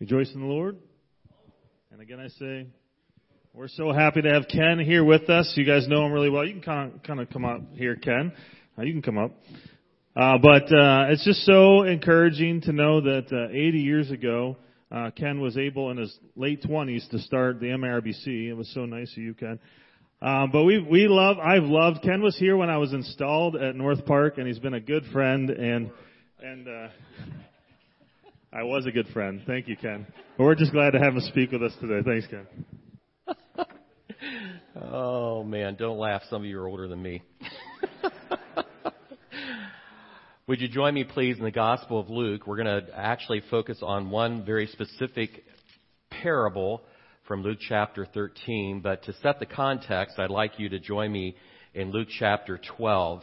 Rejoice in the Lord. And again, I say, we're so happy to have Ken here with us. You guys know him really well. You can kind of, kind of come up here, Ken. Uh, you can come up. Uh, but uh, it's just so encouraging to know that uh, 80 years ago, uh, Ken was able in his late 20s to start the MRBC. It was so nice of you, Ken. Um, but we we love I've loved Ken was here when I was installed at North Park, and he's been a good friend and and. Uh, I was a good friend. Thank you, Ken. We're just glad to have him speak with us today. Thanks, Ken. oh man, don't laugh. Some of you are older than me. Would you join me, please, in the Gospel of Luke? We're going to actually focus on one very specific parable from Luke chapter 13. But to set the context, I'd like you to join me in Luke chapter 12.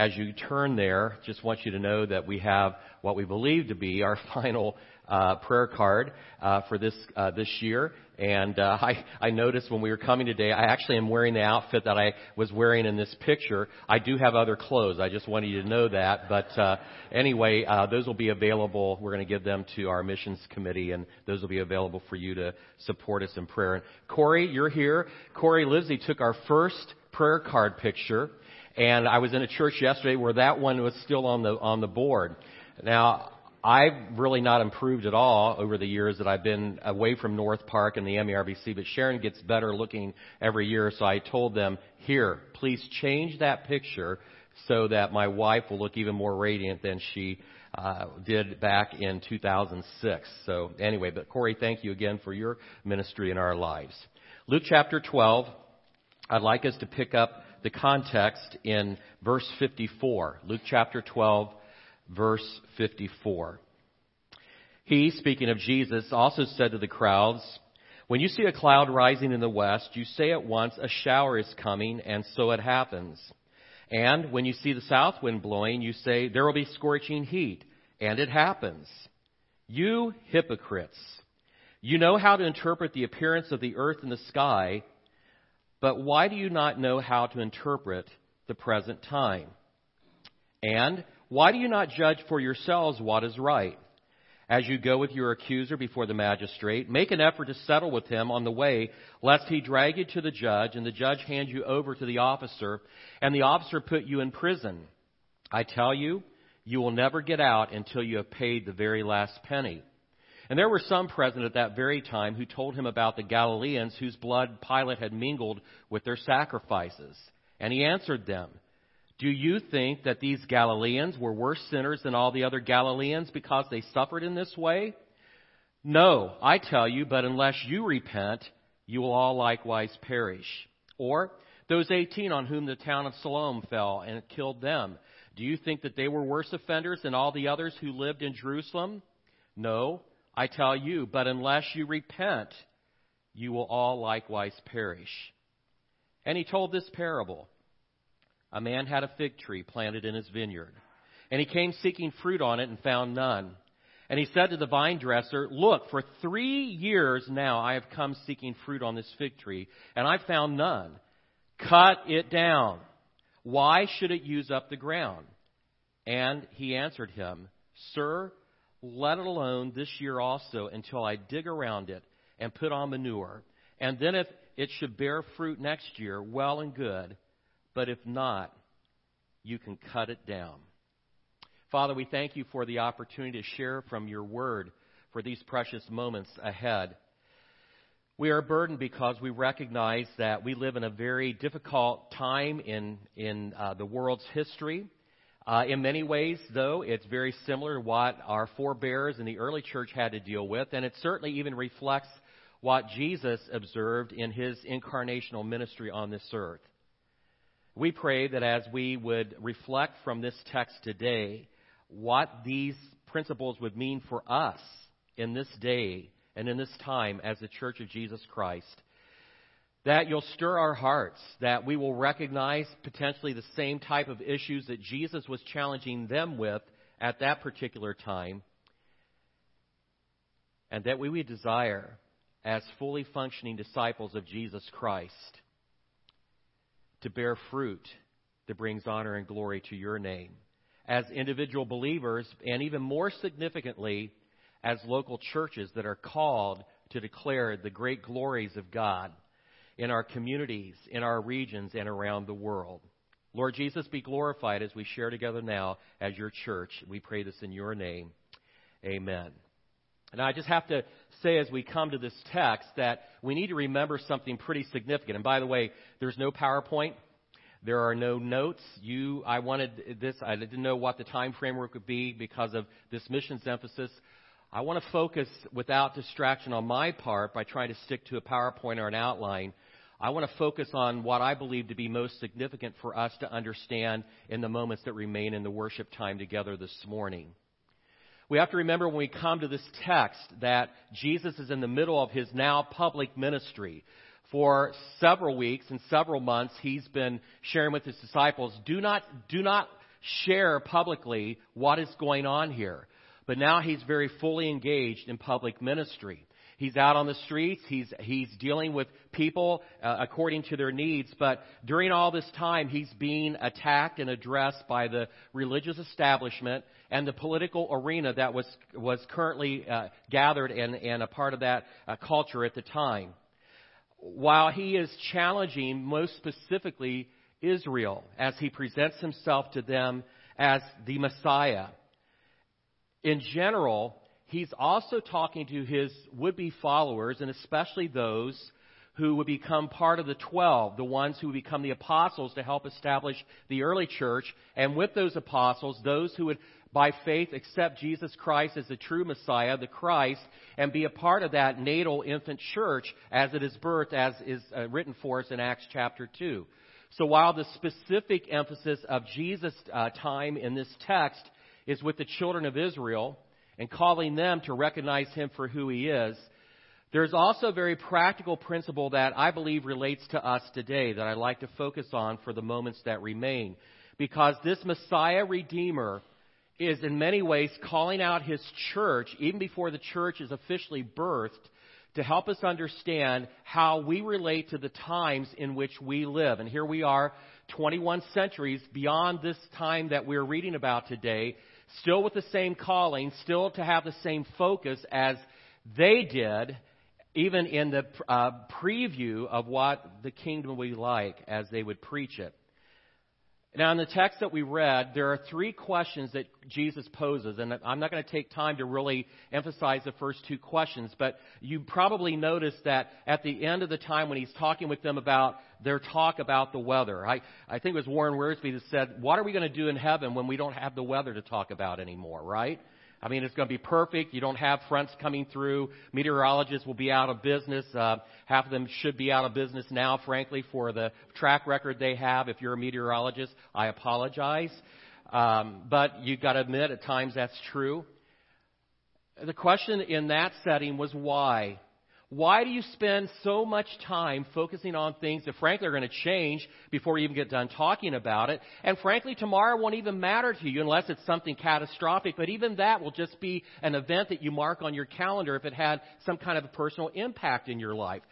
As you turn there, just want you to know that we have what we believe to be our final uh, prayer card uh, for this uh, this year. And uh, I, I noticed when we were coming today, I actually am wearing the outfit that I was wearing in this picture. I do have other clothes. I just wanted you to know that. But uh, anyway, uh, those will be available. We're going to give them to our missions committee, and those will be available for you to support us in prayer. And Corey, you're here. Corey Lizzie took our first prayer card picture. And I was in a church yesterday where that one was still on the on the board. Now, I've really not improved at all over the years that I've been away from North Park and the MERBC, but Sharon gets better looking every year, so I told them, here, please change that picture so that my wife will look even more radiant than she uh, did back in 2006. So anyway, but Corey, thank you again for your ministry in our lives. Luke chapter 12, I'd like us to pick up the context in verse 54. Luke chapter 12, verse 54. He, speaking of Jesus, also said to the crowds, When you see a cloud rising in the west, you say at once, A shower is coming, and so it happens. And when you see the south wind blowing, you say, There will be scorching heat, and it happens. You hypocrites! You know how to interpret the appearance of the earth and the sky, but why do you not know how to interpret the present time? And why do you not judge for yourselves what is right? As you go with your accuser before the magistrate, make an effort to settle with him on the way, lest he drag you to the judge, and the judge hand you over to the officer, and the officer put you in prison. I tell you, you will never get out until you have paid the very last penny. And there were some present at that very time who told him about the Galileans whose blood Pilate had mingled with their sacrifices. And he answered them, do you think that these Galileans were worse sinners than all the other Galileans because they suffered in this way? No, I tell you, but unless you repent, you will all likewise perish. Or those 18 on whom the town of Siloam fell and killed them. Do you think that they were worse offenders than all the others who lived in Jerusalem? No, I tell you, but unless you repent, you will all likewise perish. And he told this parable. A man had a fig tree planted in his vineyard, and he came seeking fruit on it and found none. And he said to the vine dresser, Look, for three years now I have come seeking fruit on this fig tree, and I've found none. Cut it down. Why should it use up the ground? And he answered him, Sir, let it alone this year also until I dig around it and put on manure. And then if it should bear fruit next year, well and good. But if not, you can cut it down. Father, we thank you for the opportunity to share from your word for these precious moments ahead. We are burdened because we recognize that we live in a very difficult time in, in uh, the world's history. Uh, in many ways, though, it's very similar to what our forebears in the early church had to deal with, and it certainly even reflects what Jesus observed in his incarnational ministry on this earth. We pray that as we would reflect from this text today what these principles would mean for us in this day and in this time as the Church of Jesus Christ, that you'll stir our hearts, that we will recognize potentially the same type of issues that Jesus was challenging them with at that particular time, and that we would desire, as fully functioning disciples of Jesus Christ, to bear fruit that brings honor and glory to your name. As individual believers, and even more significantly, as local churches that are called to declare the great glories of God in our communities, in our regions, and around the world. Lord Jesus, be glorified as we share together now as your church. We pray this in your name. Amen. And I just have to say as we come to this text that we need to remember something pretty significant. And by the way, there's no PowerPoint. There are no notes. You, I wanted this, I didn't know what the time framework would be because of this missions emphasis. I want to focus without distraction on my part by trying to stick to a PowerPoint or an outline. I want to focus on what I believe to be most significant for us to understand in the moments that remain in the worship time together this morning. We have to remember when we come to this text that Jesus is in the middle of his now public ministry. For several weeks and several months, he's been sharing with his disciples, do not, do not share publicly what is going on here. But now he's very fully engaged in public ministry. He's out on the streets. He's, he's dealing with people uh, according to their needs. But during all this time, he's being attacked and addressed by the religious establishment and the political arena that was, was currently uh, gathered and, and a part of that uh, culture at the time. While he is challenging most specifically Israel as he presents himself to them as the Messiah. In general, he's also talking to his would be followers, and especially those who would become part of the 12, the ones who would become the apostles to help establish the early church. And with those apostles, those who would, by faith, accept Jesus Christ as the true Messiah, the Christ, and be a part of that natal infant church as it is birthed, as is uh, written for us in Acts chapter 2. So while the specific emphasis of Jesus' uh, time in this text is with the children of Israel, and calling them to recognize him for who he is, there's also a very practical principle that I believe relates to us today that I'd like to focus on for the moments that remain. Because this Messiah Redeemer is in many ways calling out his church, even before the church is officially birthed, to help us understand how we relate to the times in which we live. And here we are, 21 centuries beyond this time that we're reading about today, still with the same calling, still to have the same focus as they did, even in the uh, preview of what the kingdom will be like as they would preach it. Now, in the text that we read, there are three questions that Jesus poses, and I'm not going to take time to really emphasize the first two questions, but you probably noticed that at the end of the time when he's talking with them about their talk about the weather, I, I think it was Warren Wiersbe that said, What are we going to do in heaven when we don't have the weather to talk about anymore, right? I mean, it's going to be perfect. You don't have fronts coming through. Meteorologists will be out of business. Uh, half of them should be out of business now, frankly, for the track record they have. If you're a meteorologist, I apologize. Um, but you've got to admit, at times that's true. The question in that setting was why? Why do you spend so much time focusing on things that frankly are going to change before you even get done talking about it? And frankly, tomorrow won't even matter to you unless it's something catastrophic, but even that will just be an event that you mark on your calendar if it had some kind of a personal impact in your life.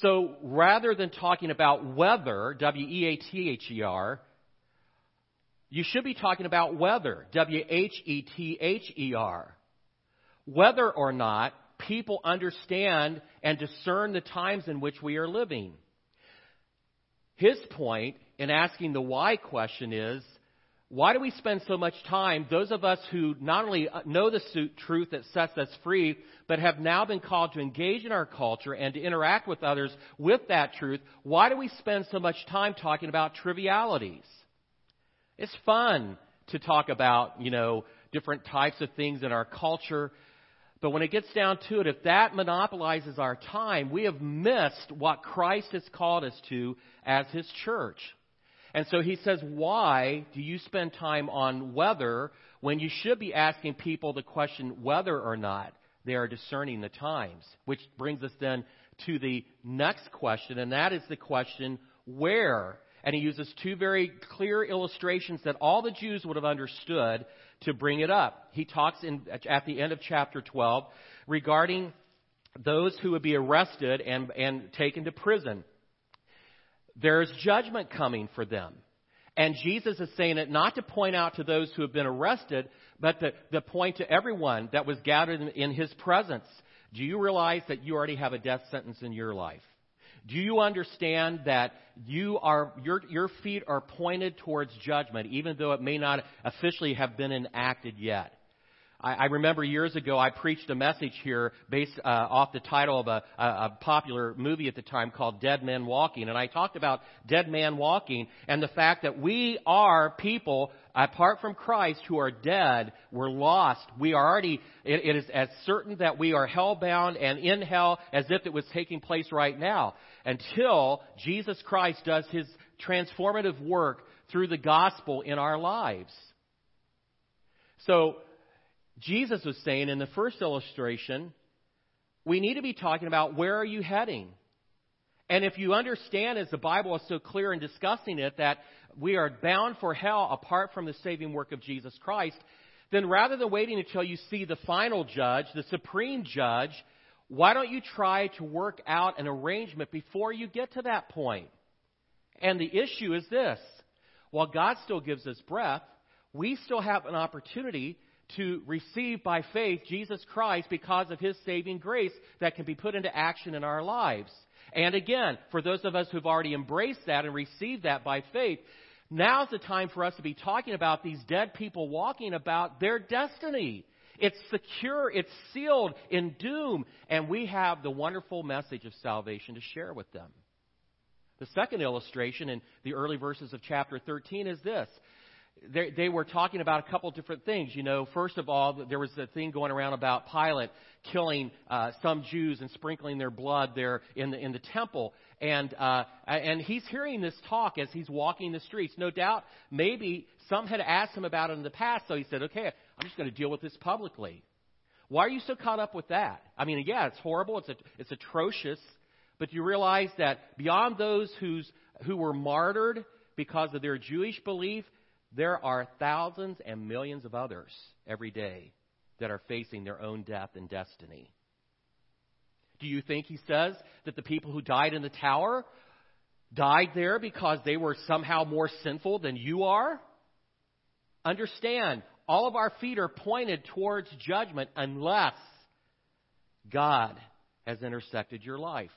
So rather than talking about weather, W-E-A-T-H-E-R, you should be talking about weather, W-H-E-T-H-E-R. Whether or not people understand and discern the times in which we are living. His point in asking the why question is why do we spend so much time, those of us who not only uh, know the truth that sets us free, but have now been called to engage in our culture and to interact with others with that truth, why do we spend so much time talking about trivialities? It's fun to talk about, you know, different types of things in our culture, but when it gets down to it, if that monopolizes our time, we have missed what Christ has called us to as His church. And so he says, why do you spend time on weather when you should be asking people the question whether or not they are discerning the times? Which brings us then to the next question, and that is the question, where? And he uses two very clear illustrations that all the Jews would have understood to bring it up. He talks in, at the end of chapter 12 regarding those who would be arrested and, and taken to prison. There's judgment coming for them. And Jesus is saying it not to point out to those who have been arrested, but to, to point to everyone that was gathered in, in his presence. Do you realize that you already have a death sentence in your life? Do you understand that you are, your, your feet are pointed towards judgment, even though it may not officially have been enacted yet? I, I remember years ago I preached a message here based uh, off the title of a, a, a popular movie at the time called Dead Men Walking, and I talked about dead man walking and the fact that we are people apart from Christ who are dead. We're lost. We are already. it, it is as certain that we are hell-bound and in hell as if it was taking place right now until Jesus Christ does His transformative work through the gospel in our lives. So Jesus was saying in the first illustration, we need to be talking about where are you heading? And if you understand, as the Bible is so clear in discussing it, that we are bound for hell apart from the saving work of Jesus Christ, then rather than waiting until you see the final judge, the supreme judge, why don't you try to work out an arrangement before you get to that point? And the issue is this while God still gives us breath, we still have an opportunity to receive by faith Jesus Christ because of his saving grace that can be put into action in our lives. And again, for those of us who've already embraced that and received that by faith, now's the time for us to be talking about these dead people walking about their destiny. It's secure, it's sealed in doom, and we have the wonderful message of salvation to share with them. The second illustration in the early verses of chapter 13 is this they, they were talking about a couple different things. You know, first of all, there was a thing going around about Pilate killing uh, some Jews and sprinkling their blood there in the in the temple, and uh, and he's hearing this talk as he's walking the streets. No doubt, maybe some had asked him about it in the past, so he said, "Okay, I'm just going to deal with this publicly." Why are you so caught up with that? I mean, yeah, it's horrible, it's a, it's atrocious, but do you realize that beyond those who's who were martyred because of their Jewish belief, there are thousands and millions of others every day that are facing their own death and destiny. Do you think he says that the people who died in the tower died there because they were somehow more sinful than you are? Understand, all of our feet are pointed towards judgment unless God has intersected your life.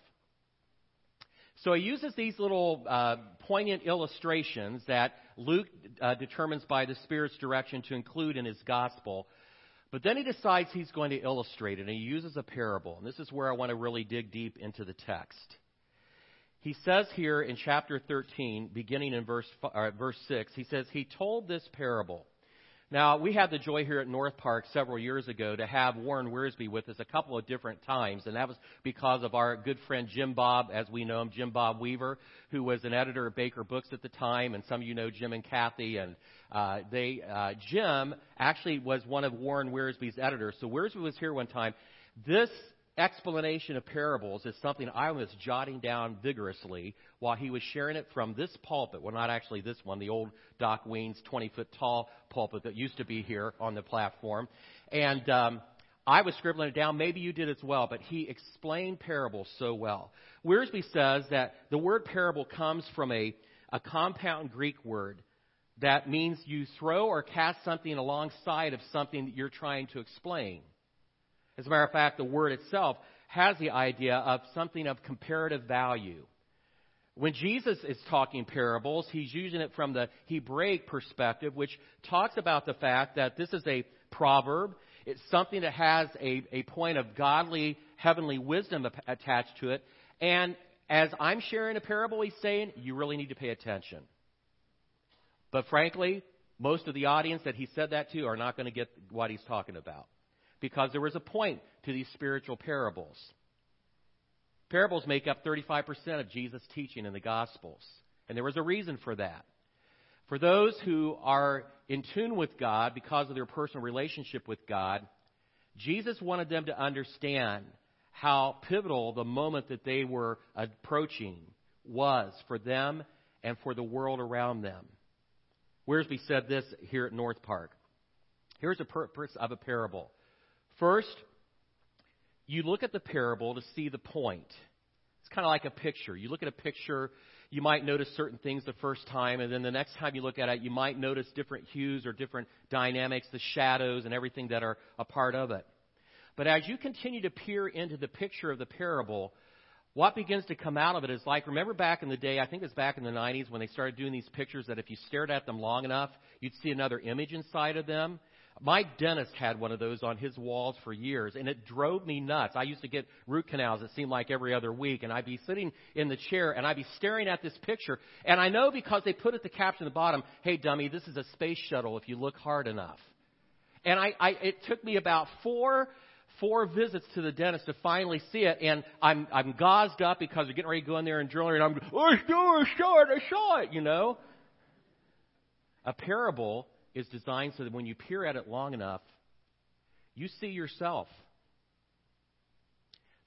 So he uses these little uh, poignant illustrations that Luke uh, determines by the Spirit's direction to include in his gospel. But then he decides he's going to illustrate it, and he uses a parable. And this is where I want to really dig deep into the text. He says here in chapter 13, beginning in verse, uh, verse 6, he says, He told this parable. Now, we had the joy here at North Park several years ago to have Warren Wiersbe with us a couple of different times, and that was because of our good friend Jim Bob, as we know him, Jim Bob Weaver, who was an editor at Baker Books at the time, and some of you know Jim and Kathy, and uh, they, uh, Jim actually was one of Warren Wiersbe's editors. So Wiersbe was here one time. This explanation of parables is something I was jotting down vigorously while he was sharing it from this pulpit. Well, not actually this one, the old Doc Weens 20 foot tall pulpit that used to be here on the platform. And um, I was scribbling it down. Maybe you did as well, but he explained parables so well. Wiersbe says that the word parable comes from a, a compound Greek word that means you throw or cast something alongside of something that you're trying to explain. As a matter of fact, the word itself has the idea of something of comparative value. When Jesus is talking parables, he's using it from the Hebraic perspective, which talks about the fact that this is a proverb. It's something that has a, a point of godly, heavenly wisdom attached to it. And as I'm sharing a parable, he's saying, you really need to pay attention. But frankly, most of the audience that he said that to are not going to get what he's talking about because there was a point to these spiritual parables. Parables make up 35% of Jesus' teaching in the Gospels, and there was a reason for that. For those who are in tune with God because of their personal relationship with God, Jesus wanted them to understand how pivotal the moment that they were approaching was for them and for the world around them. Wiersbe said this here at North Park. Here's a purpose of a parable. First, you look at the parable to see the point. It's kind of like a picture. You look at a picture, you might notice certain things the first time, and then the next time you look at it, you might notice different hues or different dynamics, the shadows, and everything that are a part of it. But as you continue to peer into the picture of the parable, what begins to come out of it is like, remember back in the day, I think it was back in the 90s when they started doing these pictures that if you stared at them long enough, you'd see another image inside of them. My dentist had one of those on his walls for years, and it drove me nuts. I used to get root canals, it seemed like every other week, and I'd be sitting in the chair and I'd be staring at this picture. And I know because they put at the caption at the bottom, hey, dummy, this is a space shuttle if you look hard enough. And I, I it took me about four four visits to the dentist to finally see it, and I'm I'm gauzed up because they're getting ready to go in there and drill it, and I'm oh, I saw it, I saw it, you know. A parable is designed so that when you peer at it long enough, you see yourself.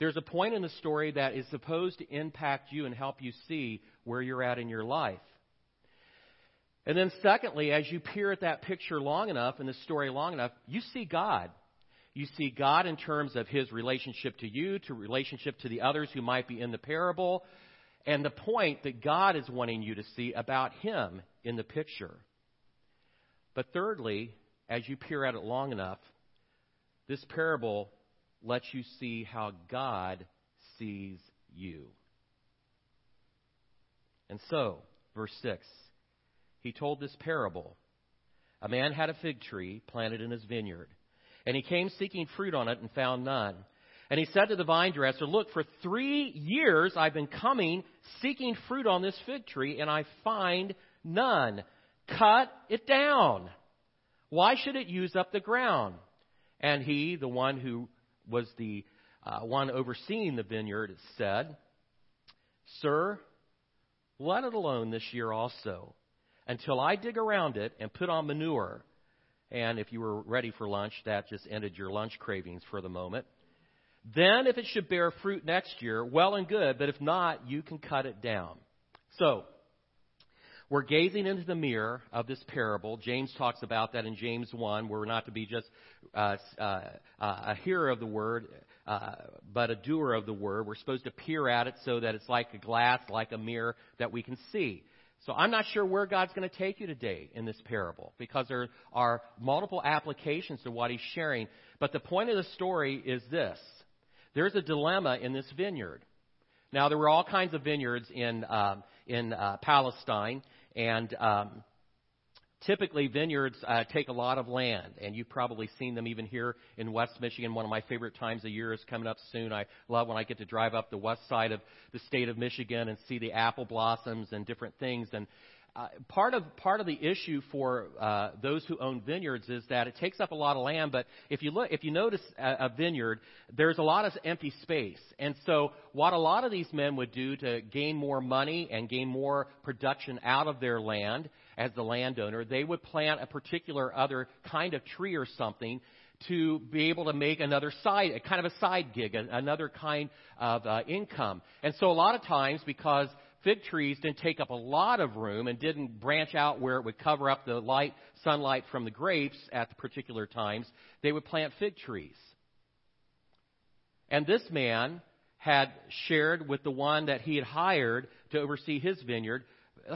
There's a point in the story that is supposed to impact you and help you see where you're at in your life. And then, secondly, as you peer at that picture long enough and the story long enough, you see God. You see God in terms of his relationship to you, to relationship to the others who might be in the parable, and the point that God is wanting you to see about him in the picture. But thirdly, as you peer at it long enough, this parable lets you see how God sees you. And so, verse 6, he told this parable. A man had a fig tree planted in his vineyard and he came seeking fruit on it and found none. And he said to the vine dresser, Look, for three years I've been coming seeking fruit on this fig tree, and I find none. Cut it down. Why should it use up the ground? And he, the one who was the uh, one overseeing the vineyard, said, Sir, let it alone this year also, until I dig around it and put on manure and if you were ready for lunch, that just ended your lunch cravings for the moment. Then, if it should bear fruit next year, well and good, but if not, you can cut it down. So, we're gazing into the mirror of this parable. James talks about that in James 1. We're not to be just uh, uh, a hearer of the word, uh, but a doer of the word. We're supposed to peer at it so that it's like a glass, like a mirror that we can see. So I'm not sure where God's going to take you today in this parable because there are multiple applications to what he's sharing. But the point of the story is this there's a dilemma in this vineyard. Now, there were all kinds of vineyards in, um, in uh, Palestine, and um, Typically, vineyards uh, take a lot of land, and you've probably seen them even here in West Michigan. One of my favorite times of year is coming up soon. I love when I get to drive up the west side of the state of Michigan and see the apple blossoms and different things. And uh, part of part of the issue for uh, those who own vineyards is that it takes up a lot of land. But if you look, if you notice a, a vineyard, there's a lot of empty space. And so, what a lot of these men would do to gain more money and gain more production out of their land as the landowner, they would plant a particular other kind of tree or something to be able to make another side, a kind of a side gig, another kind of uh, income. And so, a lot of times, because fig trees didn't take up a lot of room and didn't branch out where it would cover up the light, sunlight from the grapes at the particular times, they would plant fig trees. And this man had shared with the one that he had hired to oversee his vineyard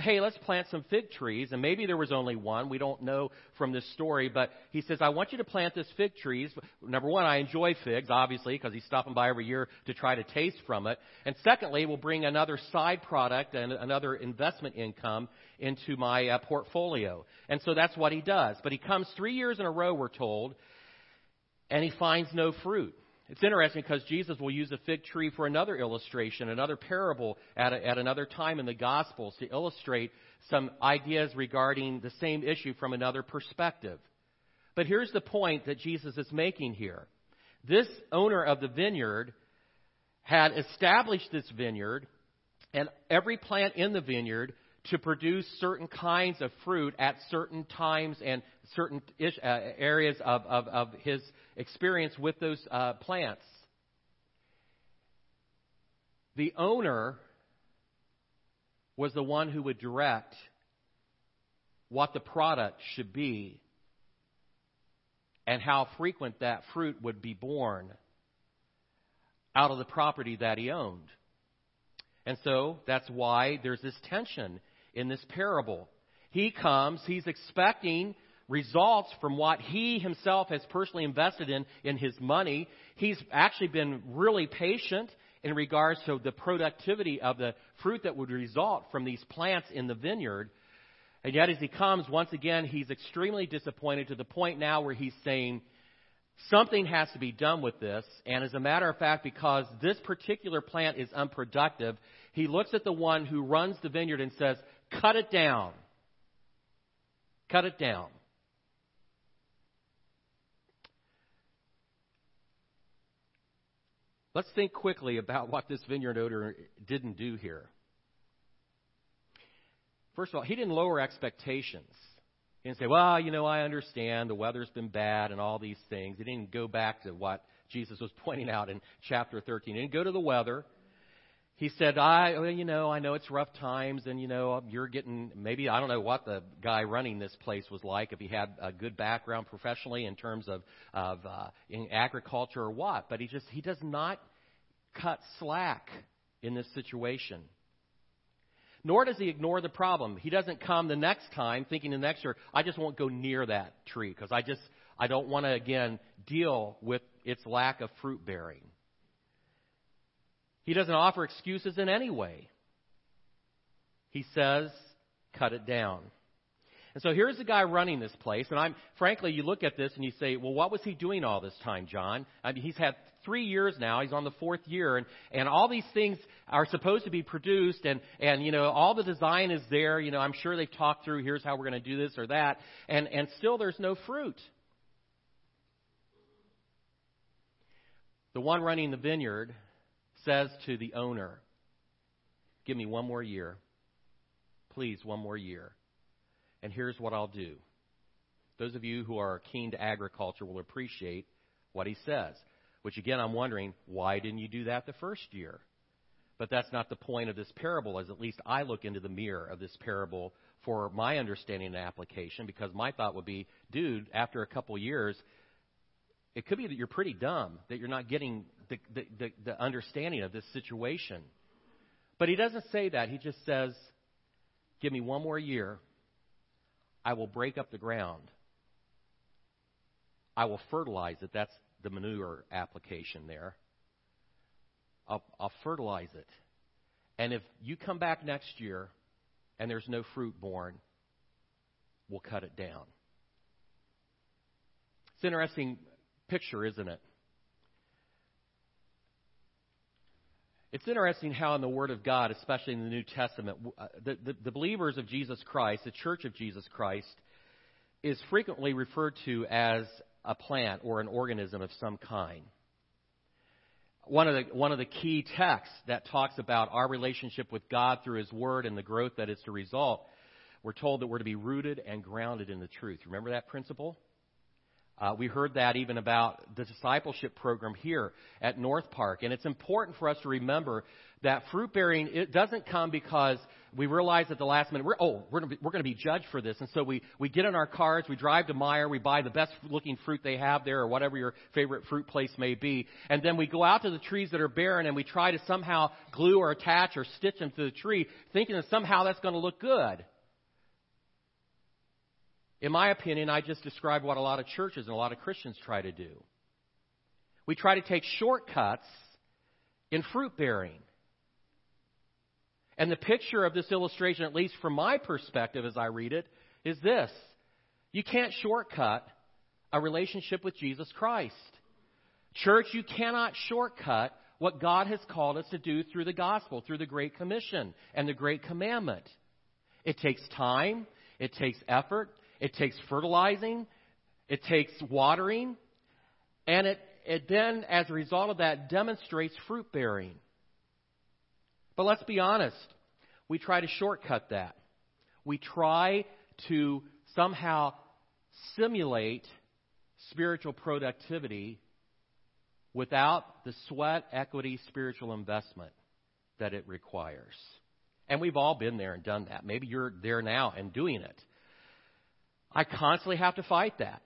hey, let's plant some fig trees. And maybe there was only one. We don't know from this story. But he says, I want you to plant this fig trees. Number one, I enjoy figs, obviously, because he's stopping by every year to try to taste from it. And secondly, we'll bring another side product and another investment income into my uh, portfolio. And so that's what he does. But he comes three years in a row, we're told, and he finds no fruit. It's interesting because Jesus will use a fig tree for another illustration, another parable at, a, at another time in the Gospels to illustrate some ideas regarding the same issue from another perspective. But here's the point that Jesus is making here. This owner of the vineyard had established this vineyard and every plant in the vineyard to produce certain kinds of fruit at certain times and certain ish, uh, areas of, of, of, his experience with those uh, plants. The owner was the one who would direct what the product should be and how frequent that fruit would be born out of the property that he owned. And so that's why there's this tension in this parable. He comes, he's expecting results from what he himself has personally invested in in his money. He's actually been really patient in regards to the productivity of the fruit that would result from these plants in the vineyard. And yet, as he comes, once again, he's extremely disappointed to the point now where he's saying, Something has to be done with this. And as a matter of fact, because this particular plant is unproductive, he looks at the one who runs the vineyard and says, Cut it down. Cut it down. Let's think quickly about what this vineyard owner didn't do here. First of all, he didn't lower expectations. He didn't say, well, you know, I understand the weather's been bad and all these things. He didn't go back to what Jesus was pointing out in chapter 13. He didn't go to the weather. He said, I, well, you know, I know it's rough times and, you know, you're getting, maybe, I don't know what the guy running this place was like, if he had a good background professionally in terms of, of, uh, in agriculture or what, but he just, he does not cut slack in this situation. Nor does he ignore the problem. He doesn't come the next time thinking the next year, I just won't go near that tree because I just, I don't want to again deal with its lack of fruit bearing. He doesn't offer excuses in any way. He says, cut it down. And so here's the guy running this place, and I'm frankly, you look at this and you say, well, what was he doing all this time, John? I mean, he's had three years now. He's on the fourth year, and and all these things are supposed to be produced, and and you know all the design is there. You know, I'm sure they've talked through. Here's how we're going to do this or that, and and still there's no fruit. The one running the vineyard says to the owner, "Give me one more year, please, one more year." and here's what I'll do. Those of you who are keen to agriculture will appreciate what he says. Which again, I'm wondering, why didn't you do that the first year? But that's not the point of this parable, as at least I look into the mirror of this parable for my understanding and application, because my thought would be, dude, after a couple years, it could be that you're pretty dumb, that you're not getting the, the, the, the understanding of this situation. But he doesn't say that. He just says, give me one more year, I will break up the ground. I will fertilize it. That's the manure application there. I'll, I'll fertilize it. And if you come back next year and there's no fruit born, we'll cut it down. It's interesting picture, isn't it? It's interesting how in the Word of God, especially in the New Testament, uh, the, the, the, believers of Jesus Christ, the church of Jesus Christ, is frequently referred to as a plant or an organism of some kind. One of, the, one of the key texts that talks about our relationship with God through His Word and the growth that is to result, we're told that we're to be rooted and grounded in the truth. Remember that principle? Uh, we heard that even about the discipleship program here at North Park. And it's important for us to remember that fruit bearing, it doesn't come because we realize at the last minute, we're, oh, we're going to be judged for this. And so we, we get in our cars, we drive to Meijer, we buy the best looking fruit they have there or whatever your favorite fruit place may be. And then we go out to the trees that are barren and we try to somehow glue or attach or stitch them to the tree, thinking that somehow that's going to look good. In my opinion, I just described what a lot of churches and a lot of Christians try to do. We try to take shortcuts in fruit bearing. And the picture of this illustration, at least from my perspective as I read it, is this you can't shortcut a relationship with Jesus Christ. Church, you cannot shortcut what God has called us to do through the gospel, through the Great Commission and the Great Commandment. It takes time, it takes effort, it takes fertilizing, it takes watering, and it, it then, as a result of that, demonstrates fruit bearing. But let's be honest, we try to shortcut that. We try to somehow simulate spiritual productivity without the sweat equity spiritual investment that it requires. And we've all been there and done that. Maybe you're there now and doing it. I constantly have to fight that.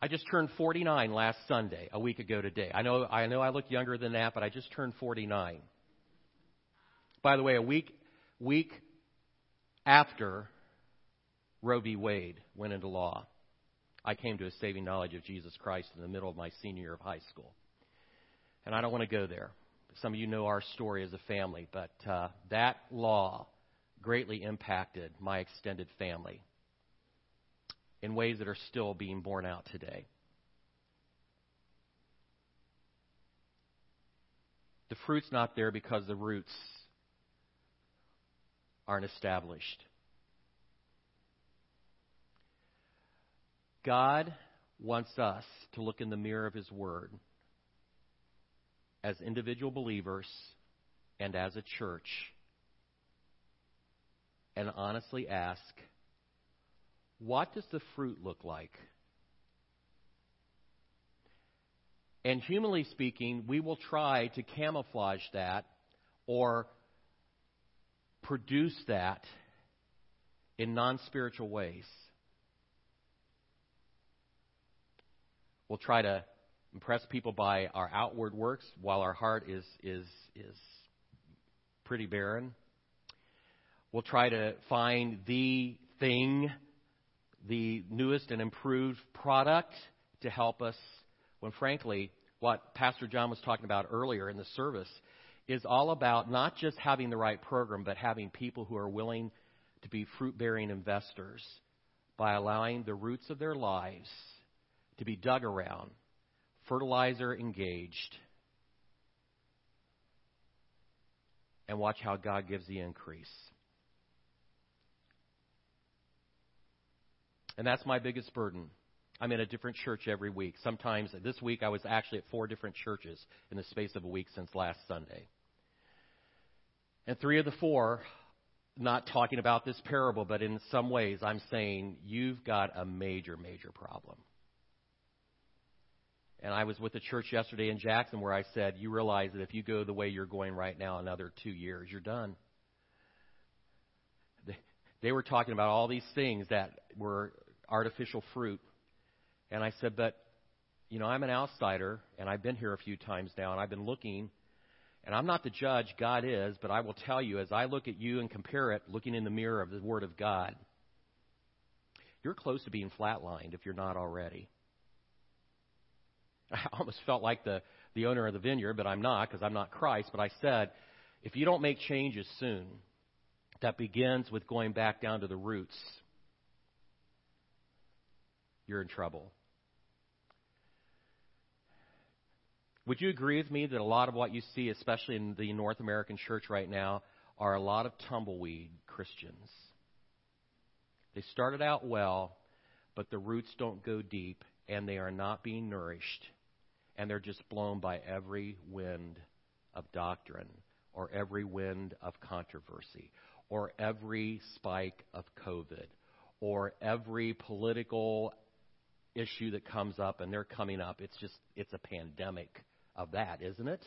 I just turned 49 last Sunday, a week ago today. I know I know I look younger than that, but I just turned 49. By the way, a week week after Roe v. Wade went into law, I came to a saving knowledge of Jesus Christ in the middle of my senior year of high school. And I don't want to go there. Some of you know our story as a family, but uh, that law greatly impacted my extended family in ways that are still being borne out today. The fruit's not there because the roots aren't established. God wants us to look in the mirror of His Word as individual believers and as a church and honestly ask, what does the fruit look like? And humanly speaking, we will try to camouflage that or produce that in non spiritual ways. We'll try to impress people by our outward works while our heart is, is, is pretty barren. We'll try to find the thing, the newest and improved product to help us when, frankly, what Pastor John was talking about earlier in the service is all about not just having the right program, but having people who are willing to be fruit bearing investors by allowing the roots of their lives to be dug around, fertilizer engaged, and watch how God gives the increase. And that's my biggest burden. I'm in a different church every week. Sometimes this week I was actually at four different churches in the space of a week since last Sunday. And three of the four, not talking about this parable, but in some ways I'm saying you've got a major, major problem. And I was with a church yesterday in Jackson where I said, You realize that if you go the way you're going right now, another two years, you're done. They, they were talking about all these things that were artificial fruit. And I said, But, you know, I'm an outsider, and I've been here a few times now, and I've been looking. And I'm not the judge, God is, but I will tell you, as I look at you and compare it, looking in the mirror of the Word of God, you're close to being flatlined if you're not already. I almost felt like the, the owner of the vineyard, but I'm not because I'm not Christ. But I said, if you don't make changes soon, that begins with going back down to the roots, you're in trouble. Would you agree with me that a lot of what you see, especially in the North American church right now, are a lot of tumbleweed Christians? They started out well, but the roots don't go deep, and they are not being nourished and they're just blown by every wind of doctrine or every wind of controversy or every spike of COVID or every political issue that comes up and they're coming up. It's just, it's a pandemic of that, isn't it?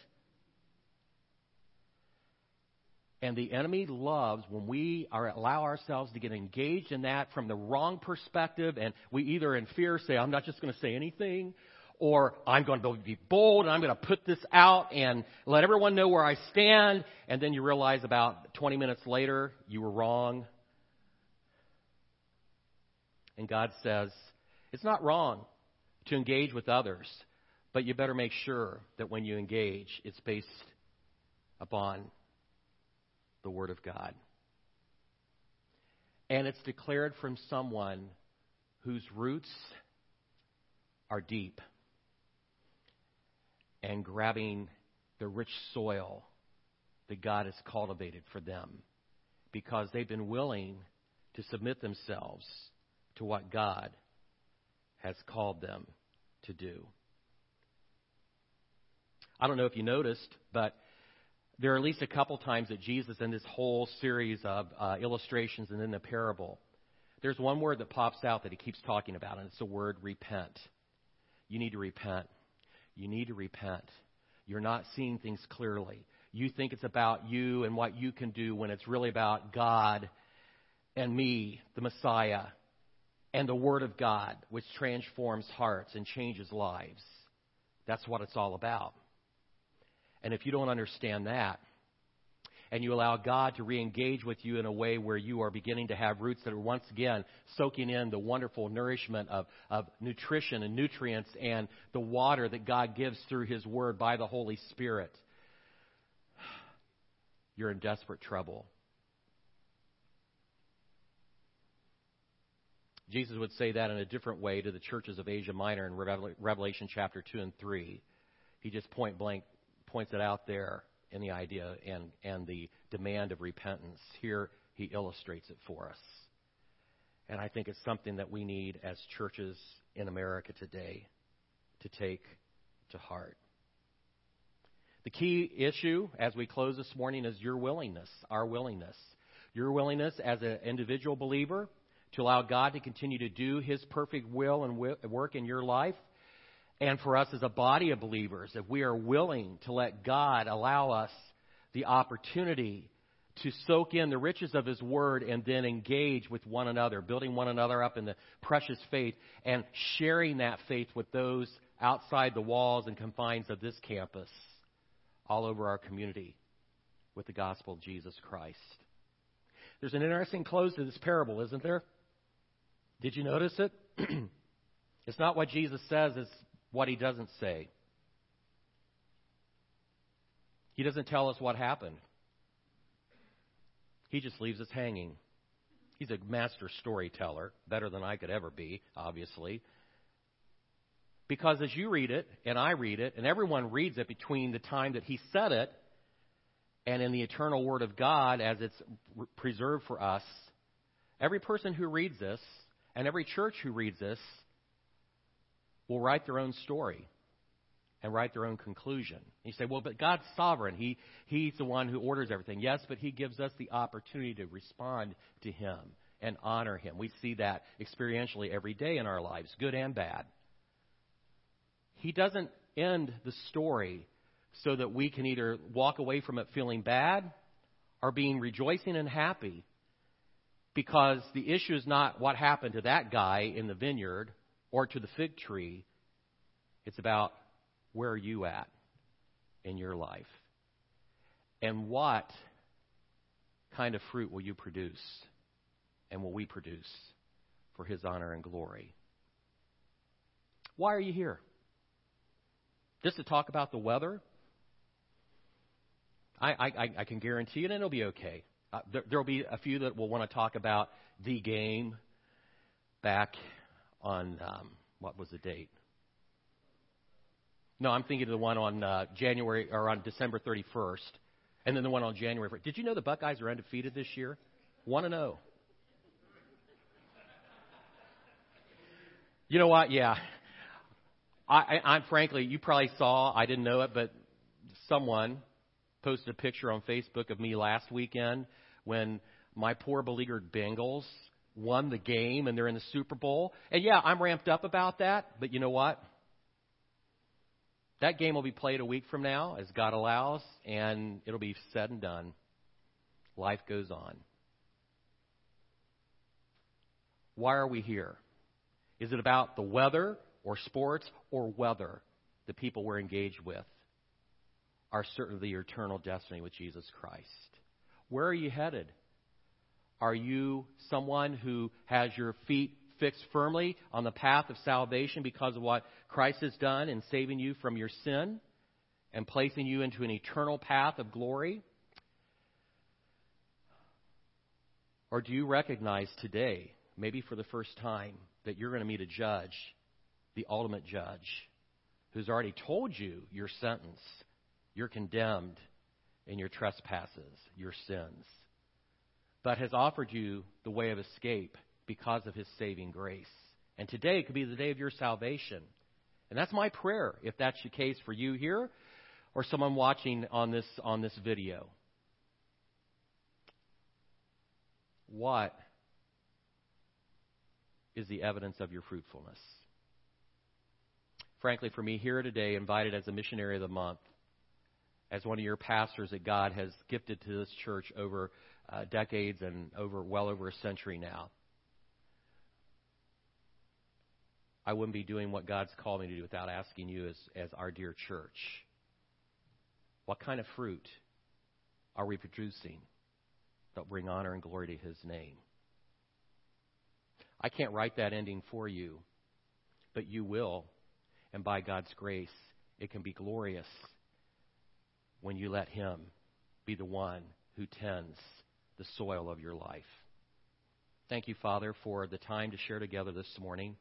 And the enemy loves when we are, allow ourselves to get engaged in that from the wrong perspective, and we either in fear say, I'm not just going to say anything, or I'm going to be bold and I'm going to put this out and let everyone know where I stand, and then you realize about 20 minutes later you were wrong. And God says, it's not wrong to engage with others, but you better make sure that when you engage, it's based upon the Word of God. And it's declared from someone whose roots are deep and grabbing the rich soil that God has cultivated for them because they've been willing to submit themselves to what God has called them to do. I don't know if you noticed, but there are at least a couple times that Jesus, in this whole series of uh, illustrations and in the parable, there's one word that pops out that he keeps talking about, and it's the word repent. You need to repent. You need to repent. You're not seeing things clearly. You think it's about you and what you can do when it's really about God and me, the Messiah, and the Word of God, which transforms hearts and changes lives. That's what it's all about. And if you don't understand that, and you allow God to re engage with you in a way where you are beginning to have roots that are once again soaking in the wonderful nourishment of, of nutrition and nutrients and the water that God gives through His Word by the Holy Spirit, you're in desperate trouble. Jesus would say that in a different way to the churches of Asia Minor in Revelation chapter 2 and 3. He just point blank points it out there in the idea and, and the demand of repentance. Here he illustrates it for us. And I think it's something that we need as churches in America today to take to heart. The key issue as we close this morning is your willingness, our willingness. Your willingness as an individual believer to allow God to continue to do His perfect will and work in your life. And for us as a body of believers, if we are willing to let God allow us the opportunity to soak in the riches of His Word and then engage with one another, building one another up in the precious faith and sharing that faith with those outside the walls and confines of this campus, all over our community, with the gospel of Jesus Christ. There's an interesting close to this parable, isn't there? Did you notice it? it's not what Jesus says, it's what he doesn't say. He doesn't tell us what happened. He just leaves us hanging. He's a master storyteller, better than I could ever be, obviously. Because as you read it, and I read it, and everyone reads it between the time that he said it and in the eternal Word of God as it's preserved for us, every person who reads this and every church who reads this will write their own story and write their own conclusion. You say, well, but God's sovereign. He, he's the one who orders everything. Yes, but He gives us the opportunity to respond to Him and honor Him. We see that experientially every day in our lives, good and bad. He doesn't end the story so that we can either walk away from it feeling bad or being rejoicing and happy because the issue is not what happened to that guy in the vineyard or to the fig tree. It's about where are you at in your life? And what kind of fruit will you produce and will we produce for his honor and glory? Why are you here? Just to talk about the weather? I, I, I can guarantee it, and it'll be okay. Uh, there will be a few that will want to talk about the game back on um, what was the date? No, I'm thinking of the one on uh, January or on December 31st, and then the one on January 1st. Did you know the Buckeyes are undefeated this year? One and zero. Oh. You know what? Yeah. I, I, I'm frankly, you probably saw. I didn't know it, but someone posted a picture on Facebook of me last weekend when my poor beleaguered Bengals won the game and they're in the Super Bowl. And yeah, I'm ramped up about that, but you know what? That game will be played a week from now, as God allows, and it'll be said and done. Life goes on. Why are we here? Is it about the weather or sports or weather the people we're engaged with? Are certainly your eternal destiny with Jesus Christ. Where are you headed? Are you someone who has your feet fixed firmly on the path of salvation because of what Christ has done in saving you from your sin and placing you into an eternal path of glory? Or do you recognize today, maybe for the first time, that you're going to meet a judge, the ultimate judge, who's already told you your sentence you're condemned in your trespasses, your sins, but has offered you the way of escape because of his saving grace. And today could be the day of your salvation. And that's my prayer, if that's the case for you here or someone watching on this, on this video. What is the evidence of your fruitfulness? Frankly, for me, here today, invited as a missionary of the month, as one of your pastors that God has gifted to this church over uh, decades and over well over a century now. I wouldn't be doing what God's called me to do without asking you as, as our dear church. What kind of fruit are we producing that bring honor and glory to His name? I can't write that ending for you, but you will. And by God's grace, it can be glorious when you let Him be the one who tends the soil of your life. Thank you, Father, for the time to share together this morning.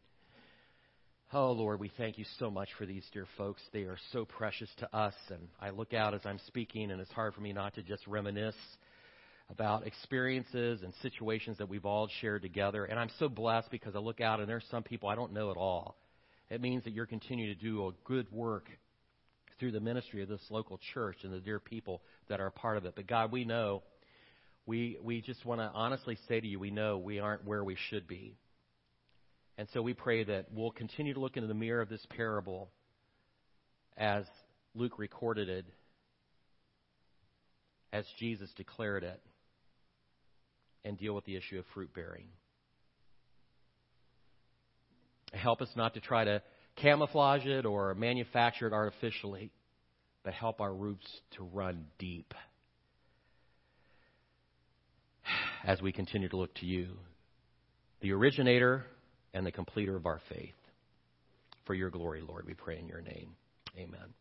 Oh, Lord, we thank you so much for these dear folks. They are so precious to us. And I look out as I'm speaking, and it's hard for me not to just reminisce about experiences and situations that we've all shared together. And I'm so blessed because I look out, and there's some people I don't know at all. It means that you're continuing to do a good work through the ministry of this local church and the dear people that are a part of it. But God, we know, we, we just want to honestly say to you, we know we aren't where we should be. And so we pray that we'll continue to look into the mirror of this parable as Luke recorded it, as Jesus declared it, and deal with the issue of fruit bearing. Help us not to try to camouflage it or manufacture it artificially, but help our roots to run deep as we continue to look to you, the originator and the completer of our faith. For your glory, Lord, we pray in your name. Amen.